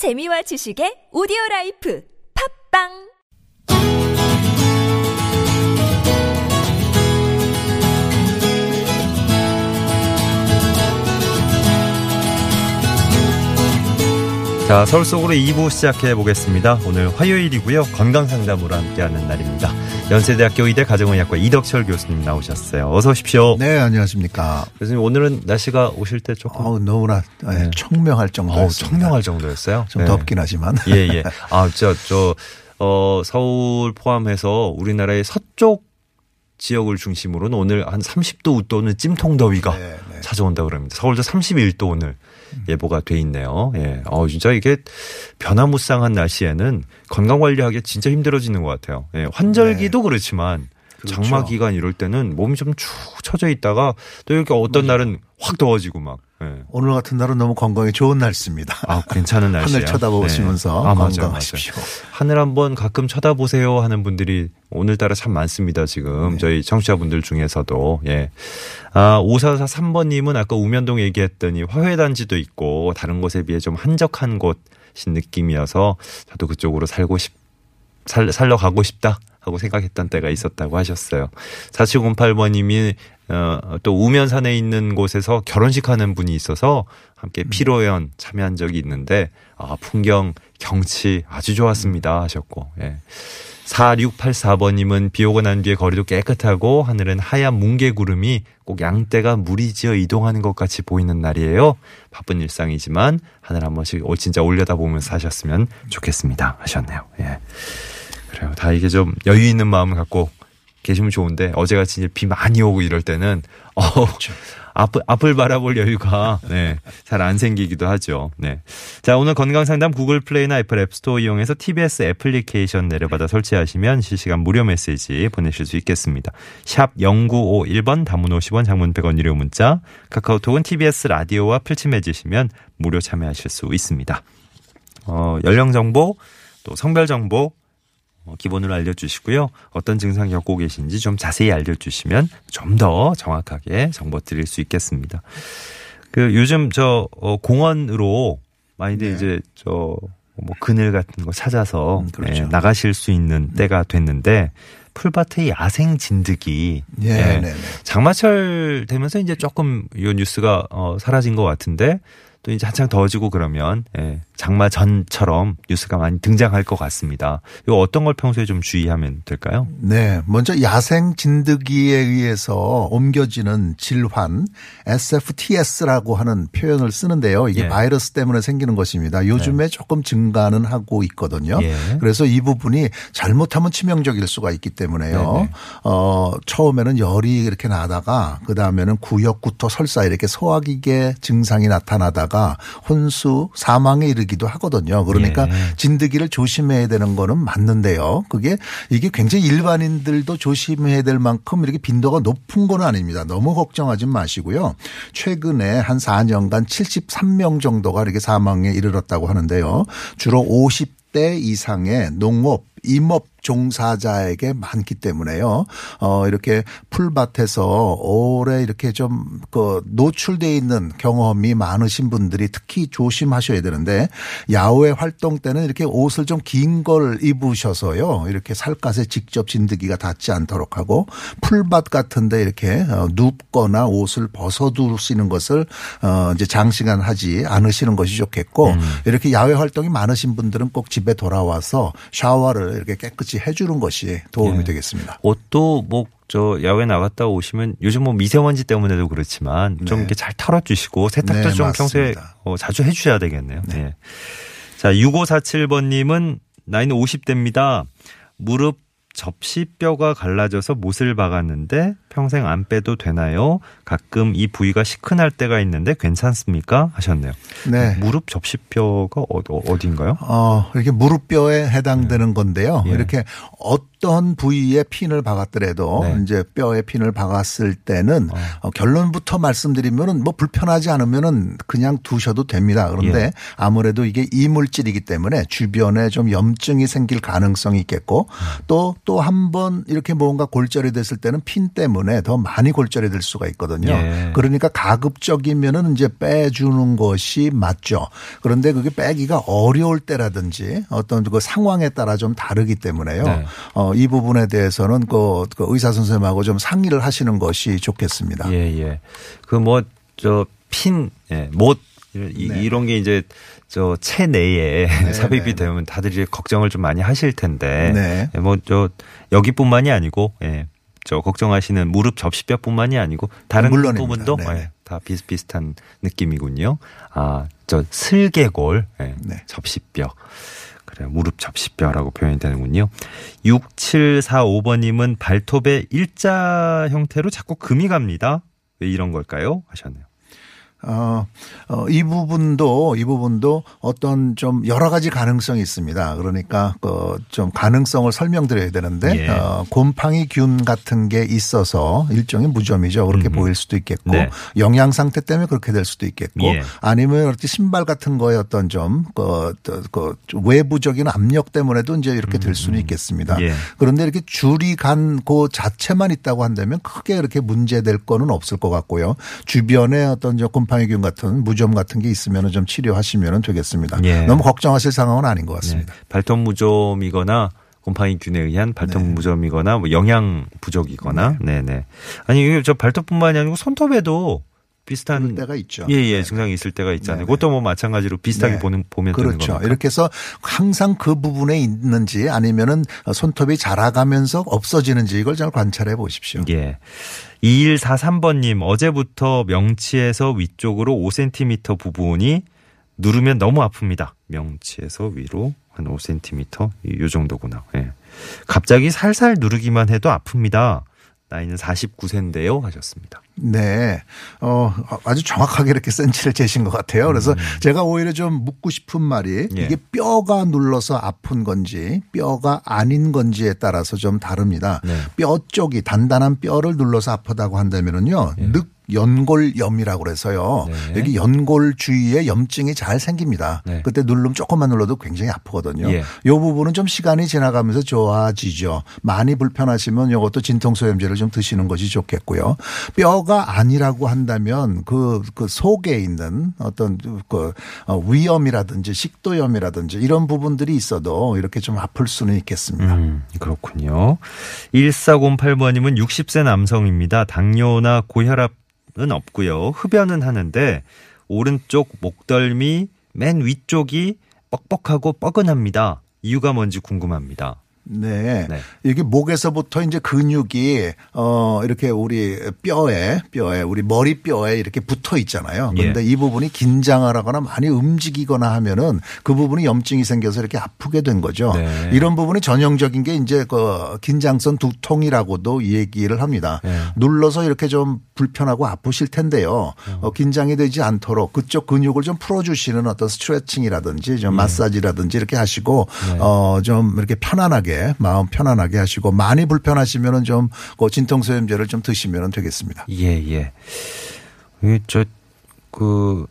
재미와 지식의 오디오 life. 팟빵 자, 서울 속으로 2부 시작해 보겠습니다. 오늘 화요일이고요. 건강 상담으로 함께하는 날입니다. 연세대학교 의대 가정의학과 이덕철 교수님 나오셨어요. 어서 오십시오. 네, 안녕하십니까. 교수님 오늘은 날씨가 오실 때 조금 어우, 너무나 네, 청명할 정도였습니다. 청명할 정도였어요. 좀 네. 덥긴 하지만. 예, 예. 아, 저, 저, 어, 서울 포함해서 우리나라의 서쪽 지역을 중심으로는 오늘 한 30도 웃도는 찜통 더위가 네, 네. 찾아온다 그럽니다. 서울도 31도 오늘 예보가 돼 있네요. 예. 어, 진짜 이게 변화무쌍한 날씨에는 건강 관리하기 진짜 힘들어지는 것 같아요. 예. 환절기도 그렇지만 그렇죠. 장마 기간 이럴 때는 몸이 좀 축 처져 있다가 또 이렇게 어떤 날은 확 더워지고 막. 예. 오늘 같은 날은 너무 건강에 좋은 날씨입니다. 아, 괜찮은 날씨예요. 하늘 쳐다보시면서 네. 아, 건강하십시오. 맞아요. 하늘 한번 가끔 쳐다보세요 하는 분들이 오늘따라 참 많습니다. 지금 네. 저희 청취자분들 중에서도 예. 아, 5443번 님은 아까 우면동 얘기했더니 화훼 단지도 있고 다른 곳에 비해 좀 한적한 곳인 느낌이어서 저도 그쪽으로 살고 싶 살, 살러 가고 싶다 하고 생각했던 때가 있었다고 하셨어요. 4708번님이 어, 또 우면산에 있는 곳에서 결혼식 하는 분이 있어서 함께 피로연 참여한 적이 있는데 아, 풍경, 경치 아주 좋았습니다 하셨고 예. 4684번님은 비 오고 난 뒤에 거리도 깨끗하고 하늘은 하얀 뭉게 구름이 꼭 양떼가 무리지어 이동하는 것 같이 보이는 날이에요. 바쁜 일상이지만 하늘 한 번씩 오- 진짜 올려다보면서 사셨으면 좋겠습니다 하셨네요. 예. 그래요. 다 이게 좀 여유 있는 마음을 갖고 계시면 좋은데 어제같이 이제 비 많이 오고 이럴 때는 어 앞을 앞을 바라볼 여유가 네, 잘 안 생기기도 하죠. 네. 자, 오늘 건강 상담 구글 플레이나 애플 앱스토어 이용해서 TBS 애플리케이션 내려받아 설치하시면 실시간 무료 메시지 보내실 수 있겠습니다. 샵 0951번 단문 50원 장문 100원 유료 문자 카카오톡은 TBS 라디오와 플친해 주시면 무료 참여하실 수 있습니다. 어, 연령 정보 또 성별 정보 어, 기본으로 알려주시고요. 어떤 증상 겪고 계신지 좀 자세히 알려주시면 좀 더 정확하게 정보 드릴 수 있겠습니다. 그 요즘 저 어, 공원으로 많이들 네. 이제 저 뭐 그늘 같은 거 찾아서 음, 그렇죠. 예, 나가실 수 있는 때가 됐는데 풀밭의 야생 진드기 예, 예, 네, 네. 장마철 되면서 이제 조금 이 뉴스가 어, 사라진 것 같은데 또 이제 한창 더워지고 그러면 예, 장마 전처럼 뉴스가 많이 등장할 것 같습니다. 이거 어떤 걸 평소에 좀 주의하면 될까요? 네, 먼저 야생 진드기에 의해서 옮겨지는 질환 SFTS라고 하는 표현을 쓰는데요. 이게 예. 바이러스 때문에 생기는 것입니다. 요즘에 조금 증가는 하고 있거든요. 예. 그래서 이 부분이 잘못하면 치명적일 수가 있기 때문에요. 네네. 어, 처음에는 열이 이렇게 나다가 그 다음에는 구역구토 설사 이렇게 소화기계 증상이 나타나다가 혼수 사망에 이르기도 하거든요. 그러니까 예. 진드기를 조심해야 되는 거는 맞는데요. 그게 이게 굉장히 일반인들도 조심해야 될 만큼 이렇게 빈도가 높은 건 아닙니다. 너무 걱정하지 마시고요. 최근에 한 4년간 73명 정도가 이렇게 사망에 이르렀다고 하는데요. 주로 50대 이상의 농업, 임업 종사자에게 많기 때문에요. 어, 이렇게 풀밭에서 오래 이렇게 좀 그 노출돼 있는 경험이 많으신 분들이 특히 조심하셔야 되는데 야외 활동 때는 이렇게 옷을 좀 긴 걸 입으셔서요. 이렇게 살갗에 직접 진드기가 닿지 않도록 하고 풀밭 같은데 이렇게 어, 눕거나 옷을 벗어두시는 것을 어, 이제 장시간 하지 않으시는 것이 좋겠고 이렇게 야외 활동이 많으신 분들은 꼭 집에 돌아와서 샤워를 이렇게 깨끗이 해주는 것이 도움이 예. 되겠습니다. 옷도 뭐 저 야외 나갔다 오시면 요즘 뭐 미세먼지 때문에도 그렇지만 좀 네. 이렇게 잘 털어주시고 세탁도 네, 좀 평소에 맞습니다. 어, 자주 해주셔야 되겠네요. 네. 자 6547번님은 나이는 50대입니다. 무릎 접시뼈가 갈라져서 못을 박았는데 평생 안 빼도 되나요? 가끔 이 부위가 시큰할 때가 있는데 괜찮습니까? 하셨네요. 네. 무릎 접시뼈가 어, 어디인가요? 어, 이렇게 무릎뼈에 해당되는 건데요. 예. 이렇게 어떤 부위에 핀을 박았더라도 네. 이제 뼈에 핀을 박았을 때는 어, 결론부터 말씀드리면은 뭐 불편하지 않으면은 그냥 두셔도 됩니다. 그런데 예. 아무래도 이게 이물질이기 때문에 주변에 좀 염증이 생길 가능성이 있겠고 또 또 한 번 이렇게 뭔가 골절이 됐을 때는 핀 때문에 때문에 더 많이 골절이 될 수가 있거든요. 예. 그러니까 가급적이면은 이제 빼주는 것이 맞죠. 그런데 그게 빼기가 어려울 때라든지 어떤 그 상황에 따라 좀 다르기 때문에요. 네. 어, 이 부분에 대해서는 그, 그 의사 선생님하고 좀 상의를 하시는 것이 좋겠습니다. 예, 예. 그 뭐, 저, 핀, 예, 못, 이, 네. 이런 게 이제 저 체내에 삽입이 네, 네. 되면 다들 이제 걱정을 좀 많이 하실 텐데. 네. 예, 뭐, 저, 여기뿐만이 아니고, 예. 저 걱정하시는 무릎 접시뼈뿐만이 아니고 다른 물론입니다. 부분도. 예, 다 비슷비슷한 느낌이군요. 아, 저 슬개골, 예, 네. 접시뼈. 그래요. 무릎 접시뼈라고 표현이 되는군요. 6745번님은 발톱에 일자 형태로 자꾸 금이 갑니다. 왜 이런 걸까요? 하셨네요. 어, 어, 이 부분도, 이 부분도 어떤 좀 여러 가지 가능성이 있습니다. 그러니까 그좀 가능성을 설명드려야 되는데, 예. 어, 곰팡이균 같은 게 있어서 일종의 무좀이죠. 그렇게 음. 보일 수도 있겠고, 네. 영양 상태 때문에 그렇게 될 수도 있겠고, 예. 아니면 이렇게 신발 같은 거에 어떤 좀, 그, 외부적인 압력 때문에도 이제 이렇게 될 수는 있겠습니다. 예. 그런데 이렇게 줄이 간 그 자체만 있다고 한다면 크게 이렇게 문제될 거는 없을 것 같고요. 주변에 어떤 저 곰팡이균 같은 무좀 같은 게 있으면 좀 치료하시면 되겠습니다. 예. 너무 걱정하실 상황은 아닌 것 네. 같습니다. 발톱 무좀이거나 곰팡이균에 의한 발톱 무좀이거나 뭐 영양 부족이거나 네, 네. 아니 이게 저 발톱뿐만이 아니고 손톱에도 비슷한 때가 있죠. 예, 예, 증상이 있을 때가 있잖아요. 네, 네. 그것도 뭐 마찬가지로 비슷하게 네. 보는 보면 되는 그렇죠. 겁니까? 이렇게 해서 항상 그 부분에 있는지 아니면은 손톱이 자라가면서 없어지는지 이걸 잘 관찰해 보십시오. 예. 2143번님, 어제부터 명치에서 위쪽으로 5cm 부분이 누르면 너무 아픕니다. 명치에서 위로 한 5cm, 요 정도구나. 예. 갑자기 살살 누르기만 해도 아픕니다. 나이는 49세인데요. 하셨습니다. 네. 어, 아주 정확하게 이렇게 센치를 재신 것 같아요. 그래서 제가 오히려 좀 묻고 싶은 말이 음. 예. 이게 뼈가 눌러서 아픈 건지 뼈가 아닌 건지에 따라서 좀 다릅니다. 네. 뼈 쪽이 단단한 뼈를 눌러서 아프다고 한다면은요. 늑 연골염이라고 그래서요. 네. 여기 연골 주위에 염증이 잘 생깁니다. 네. 그때 누르면 조금만 눌러도 굉장히 아프거든요. 예. 이 부분은 좀 시간이 지나가면서 좋아지죠. 많이 불편하시면 이것도 진통소염제를 좀 드시는 것이 좋겠고요. 뼈가 아니라고 한다면 그, 그 속에 있는 어떤 그 어, 위염이라든지 식도염이라든지 이런 부분들이 있어도 이렇게 좀 아플 수는 있겠습니다. 음, 그렇군요. 1408번님은 60세 남성입니다. 당뇨나 고혈압은 없고요. 흡연은 하는데 오른쪽 목덜미 맨 위쪽이 뻑뻑하고 뻐근합니다. 이유가 뭔지 궁금합니다. 네. 네. 이게 목에서부터 이제 근육이 어 이렇게 우리 뼈에 뼈에 우리 머리뼈에 이렇게 붙어 있잖아요. 예. 그런데 이 부분이 긴장을 하거나 많이 움직이거나 하면은 그 부분이 염증이 생겨서 이렇게 아프게 된 거죠. 네. 이런 부분이 전형적인 게 이제 그 긴장성 두통이라고도 얘기를 합니다. 네. 눌러서 이렇게 좀 불편하고 아프실 텐데요. 어, 긴장이 되지 않도록 그쪽 근육을 좀 풀어 주시는 어떤 스트레칭이라든지 예. 좀 마사지라든지 이렇게 하시고 네. 어, 좀 이렇게 편안하게 마음 편안하게 하시고 많이 불편하시면은 좀그 진통소염제를 좀 드시면 되겠습니다. 예, 예. 이 저, 그,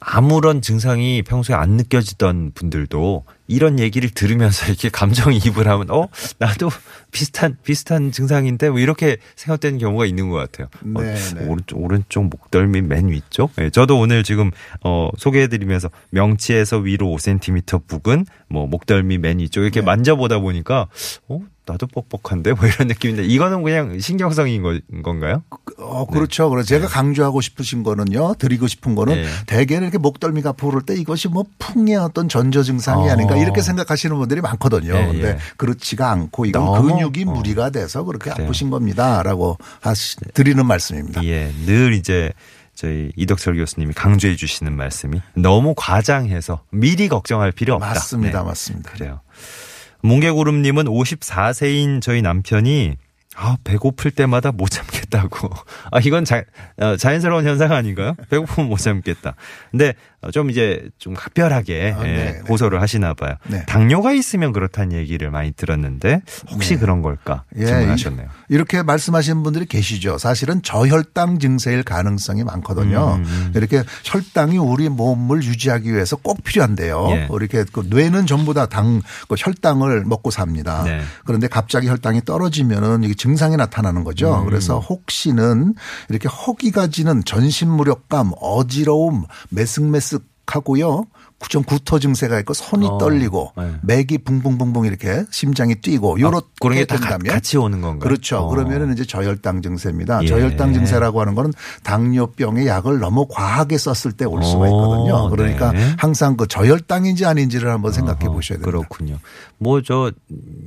아무런 증상이 평소에 안 느껴지던 분들도 이런 얘기를 들으면서 이렇게 감정이입을 하면 어 나도 비슷한 비슷한 증상인데 뭐 이렇게 생각되는 경우가 있는 것 같아요. 어, 네, 네. 오른쪽 오른쪽 목덜미 맨 위쪽. 예, 저도 오늘 지금 어 소개해드리면서 명치에서 위로 5cm 부근, 뭐 목덜미 맨 위쪽 이렇게 네. 만져보다 보니까 어 나도 뻑뻑한데 뭐 이런 느낌인데 이거는 그냥 신경성인 거- 건가요? 어, 그렇죠. 그래서 제가 강조하고 싶으신 거는요, 드리고 싶은 거는 네. 대개는 이렇게 목덜미가 부를 때 이것이 뭐 풍의 어떤 전조 증상이 어. 아닌가 이렇게 생각하시는 분들이 많거든요. 예, 근데 예. 그렇지가 않고 이건 근육이 어. 무리가 돼서 그렇게 그래요. 아프신 겁니다라고 하시, 드리는 말씀입니다. 예, 늘 이제 저희 이덕철 교수님이 강조해 주시는 말씀이 너무 과장해서 미리 걱정할 필요 없다. 맞습니다. 네. 맞습니다. 그래요. 뭉개구름님은 54세인 저희 남편이 아, 배고플 때마다 못 참겠다고. 아, 이건 자, 어, 자연스러운 현상 아닌가요? 배고프면 못 참겠다. 근데 어, 좀 이제 좀 각별하게 아, 예, 네, 네. 고소를 하시나 봐요. 네. 당뇨가 있으면 그렇다는 얘기를 많이 들었는데 혹시 네. 그런 걸까 예, 질문하셨네요. 이렇게 말씀하시는 분들이 계시죠. 사실은 저혈당 증세일 가능성이 많거든요. 음, 이렇게 혈당이 우리 몸을 유지하기 위해서 꼭 필요한데요. 예. 이렇게 그 뇌는 전부 다 당, 그 혈당을 먹고 삽니다. 네. 그런데 갑자기 혈당이 떨어지면은 이게 증상이 나타나는 거죠. 음. 그래서 혹시는 이렇게 허기가 지는 전신 무력감, 어지러움, 메쓱메쓱 하고요. 좀 구토 증세가 있고 손이 어, 떨리고 네. 맥이 붕붕붕붕 이렇게 심장이 뛰고 요렇게 아, 그런 게 다 같이 오는 건가요? 그렇죠. 어. 그러면은 이제 저혈당 증세입니다. 예. 저혈당 증세라고 하는 거는 당뇨병의 약을 너무 과하게 썼을 때 올 수가 있거든요. 어, 그러니까 네. 항상 그 저혈당인지 아닌지를 한번 생각해 보셔야 됩니다. 그렇군요. 뭐 저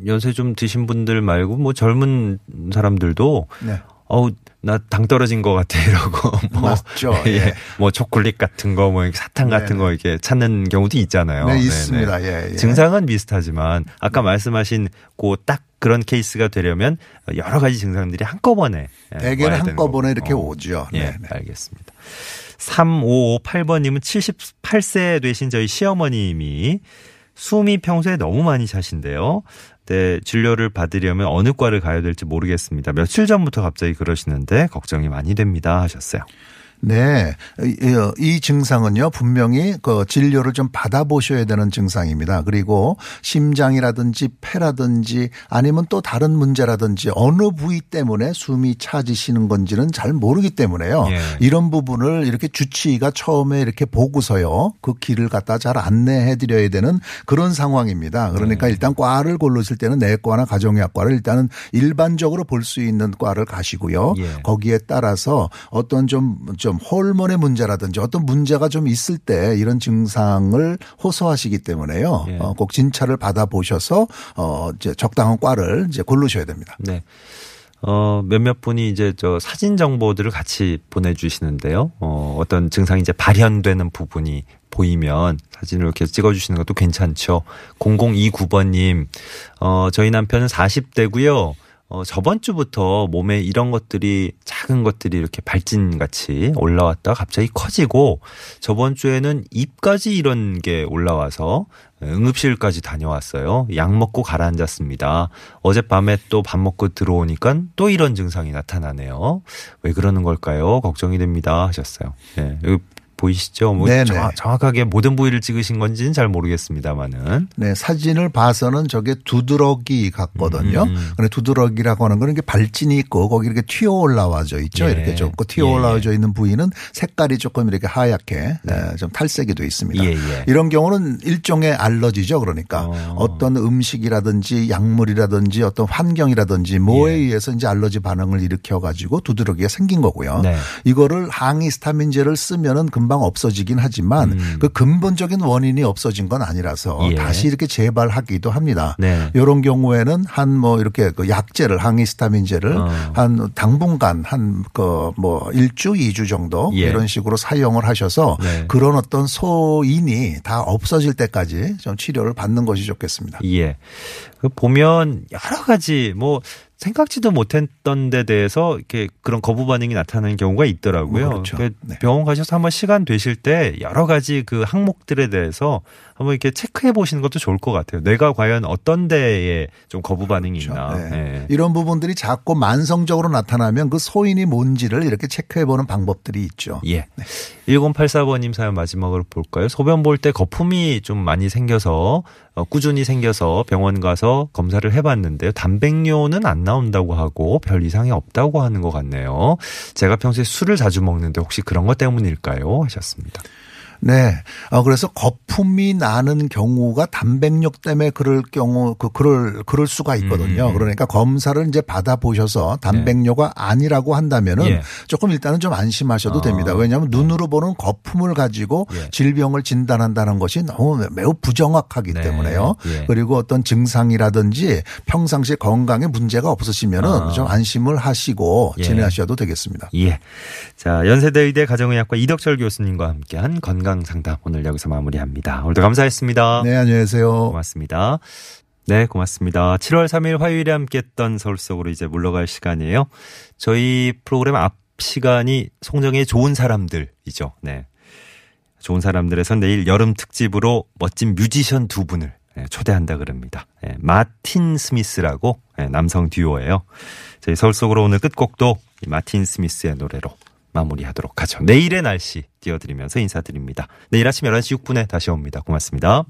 연세 좀 드신 분들 말고 뭐 젊은 사람들도 네. 어우 나 당 떨어진 것 같아 이러고 뭐 맞죠. 예. 예. 뭐 초콜릿 같은 거 뭐 사탕 같은 네네. 거 이렇게 찾는 경우도 있잖아요. 네, 네네. 있습니다. 예, 예. 증상은 비슷하지만 아까 말씀하신 그딱 그런 케이스가 되려면 여러 가지 증상들이 한꺼번에 예, 대개는 한꺼번에. 이렇게 어. 오죠. 예, 네, 네. 알겠습니다. 3558번님은 78세 되신 저희 시어머님이 숨이 평소에 너무 많이 차신데요. 네, 진료를 받으려면 어느 과를 가야 될지 모르겠습니다. 며칠 전부터 갑자기 그러시는데 걱정이 많이 됩니다 하셨어요. 네. 이, 이 증상은요, 분명히 그 진료를 좀 받아보셔야 되는 증상입니다. 그리고 심장이라든지 폐라든지 아니면 또 다른 문제라든지 어느 부위 때문에 숨이 차지시는 건지는 잘 모르기 때문에요. 예. 이런 부분을 이렇게 주치의가 처음에 이렇게 보고서요, 그 길을 갖다 잘 안내해 드려야 되는 그런 상황입니다. 그러니까 일단 과를 고르실 때는 내과나 가정의학과를 일단은 일반적으로 볼 수 있는 과를 가시고요. 예. 거기에 따라서 어떤 좀, 좀 호르몬의 문제라든지 어떤 문제가 좀 있을 때 이런 증상을 호소하시기 때문에요. 예. 어, 꼭 진찰을 받아보셔서 어, 이제 적당한 과를 이제 고르셔야 됩니다. 네. 어, 몇몇 분이 이제 저 사진 정보들을 같이 보내주시는데요. 어, 어떤 증상이 이제 발현되는 부분이 보이면 사진을 이렇게 찍어주시는 것도 괜찮죠. 0029번님, 어, 저희 남편은 40대고요. 어, 저번 주부터 몸에 이런 것들이 작은 것들이 이렇게 발진 같이 올라왔다가 갑자기 커지고 저번 주에는 입까지 이런 게 올라와서 응급실까지 다녀왔어요. 약 먹고 가라앉았습니다. 어젯밤에 또 밥 먹고 들어오니까 또 이런 증상이 나타나네요. 왜 그러는 걸까요? 걱정이 됩니다. 하셨어요. 네. 보이시죠? 뭐 네네. 정확, 정확하게 모든 부위를 찍으신 건지는 잘 모르겠습니다만은. 네, 사진을 봐서는 저게 두드러기 같거든요. 음. 근데 두드러기라고 하는 거는 이게 발진이 있고 거기 이렇게 튀어 올라와져 있죠. 예. 이렇게 좀. 그 튀어 예. 올라와져 있는 부위는 색깔이 조금 이렇게 하얗게 네, 좀 탈색이 돼 있습니다. 예, 예. 이런 경우는 일종의 알러지죠. 그러니까 어. 어. 떤 음식이라든지 약물이라든지 어떤 환경이라든지 뭐에 예. 의해서 이제 알러지 반응을 일으켜 가지고 두드러기가 생긴 거고요. 네. 이거를 항히스타민제를 쓰면은 금방 없어지긴 하지만 음. 그 근본적인 원인이 없어진 건 아니라서 예. 다시 이렇게 재발하기도 합니다. 네. 이런 경우에는 한 뭐 이렇게 그 약제를 항히스타민제를 어. 한 당분간 한 그 뭐 일주, 이주 정도 예. 이런 식으로 사용을 하셔서 네. 그런 어떤 소인이 다 없어질 때까지 좀 치료를 받는 것이 좋겠습니다. 예. 그 보면 여러 가지 뭐 생각지도 못했던 데 대해서 이렇게 그런 거부 반응이 나타나는 경우가 있더라고요. 뭐 그렇죠. 그러니까 네. 병원 가셔서 한번 시간 되실 때 여러 가지 그 항목들에 대해서 한번 이렇게 체크해 보시는 것도 좋을 것 같아요. 뇌가 과연 어떤 데에 좀 거부 반응이 있나. 네. 예. 이런 부분들이 자꾸 만성적으로 나타나면 그 소인이 뭔지를 이렇게 체크해 보는 방법들이 있죠. 예. 1084번님 사연 마지막으로 볼까요? 소변 볼 때 거품이 좀 많이 생겨서 어, 꾸준히 생겨서 병원 가서 검사를 해봤는데요. 단백뇨는 안 나온다고 하고 별 이상이 없다고 하는 것 같네요. 제가 평소에 술을 자주 먹는데 혹시 그런 것 때문일까요? 하셨습니다. 네. 어, 그래서 거품이 나는 경우가 단백뇨 때문에 그럴 경우, 그, 그럴, 그럴 수가 있거든요. 음. 그러니까 검사를 이제 받아보셔서 단백뇨가 아니라고 한다면은 예. 조금 일단은 좀 안심하셔도 아. 됩니다. 왜냐하면 눈으로 보는 거품을 가지고 예. 질병을 진단한다는 것이 너무 매우 부정확하기 네. 때문에요. 예. 그리고 어떤 증상이라든지 평상시 건강에 문제가 없으시면은 아. 좀 안심을 하시고 예. 지내셔도 되겠습니다. 예. 자, 연세대 의대 가정의학과 이덕철 교수님과 함께한 건강 상담 오늘 여기서 마무리합니다. 오늘도 감사했습니다. 네, 안녕히 계세요. 고맙습니다. 네, 고맙습니다. 7월 3일 화요일에 함께했던 서울 속으로 이제 물러갈 시간이에요. 저희 프로그램 앞 시간이 송정의 좋은 사람들이죠. 네. 좋은 사람들에서 내일 여름 특집으로 멋진 뮤지션 두 분을 네, 초대한다 그럽니다. 네, 마틴 스미스라고 네, 남성 듀오예요. 저희 서울 속으로 오늘 끝곡도 이 마틴 스미스의 노래로 마무리하도록 하죠. 내일의 날씨 띄워드리면서 인사드립니다. 내일 아침 11시 6분에 다시 옵니다. 고맙습니다.